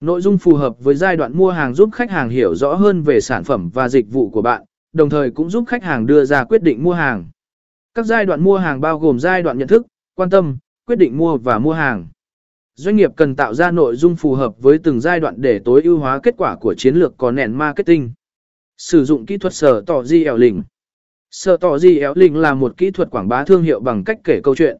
Nội dung phù hợp với giai đoạn mua hàng giúp khách hàng hiểu rõ hơn về sản phẩm và dịch vụ của bạn, đồng thời cũng giúp khách hàng đưa ra quyết định mua hàng. Các giai đoạn mua hàng bao gồm giai đoạn nhận thức, quan tâm, quyết định mua và mua hàng. Doanh nghiệp cần tạo ra nội dung phù hợp với từng giai đoạn để tối ưu hóa kết quả của chiến lược có nền marketing. Sử dụng kỹ thuật sở tỏ di ẻo lình. Sở tỏ di ẻo lình là một kỹ thuật quảng bá thương hiệu bằng cách kể câu chuyện.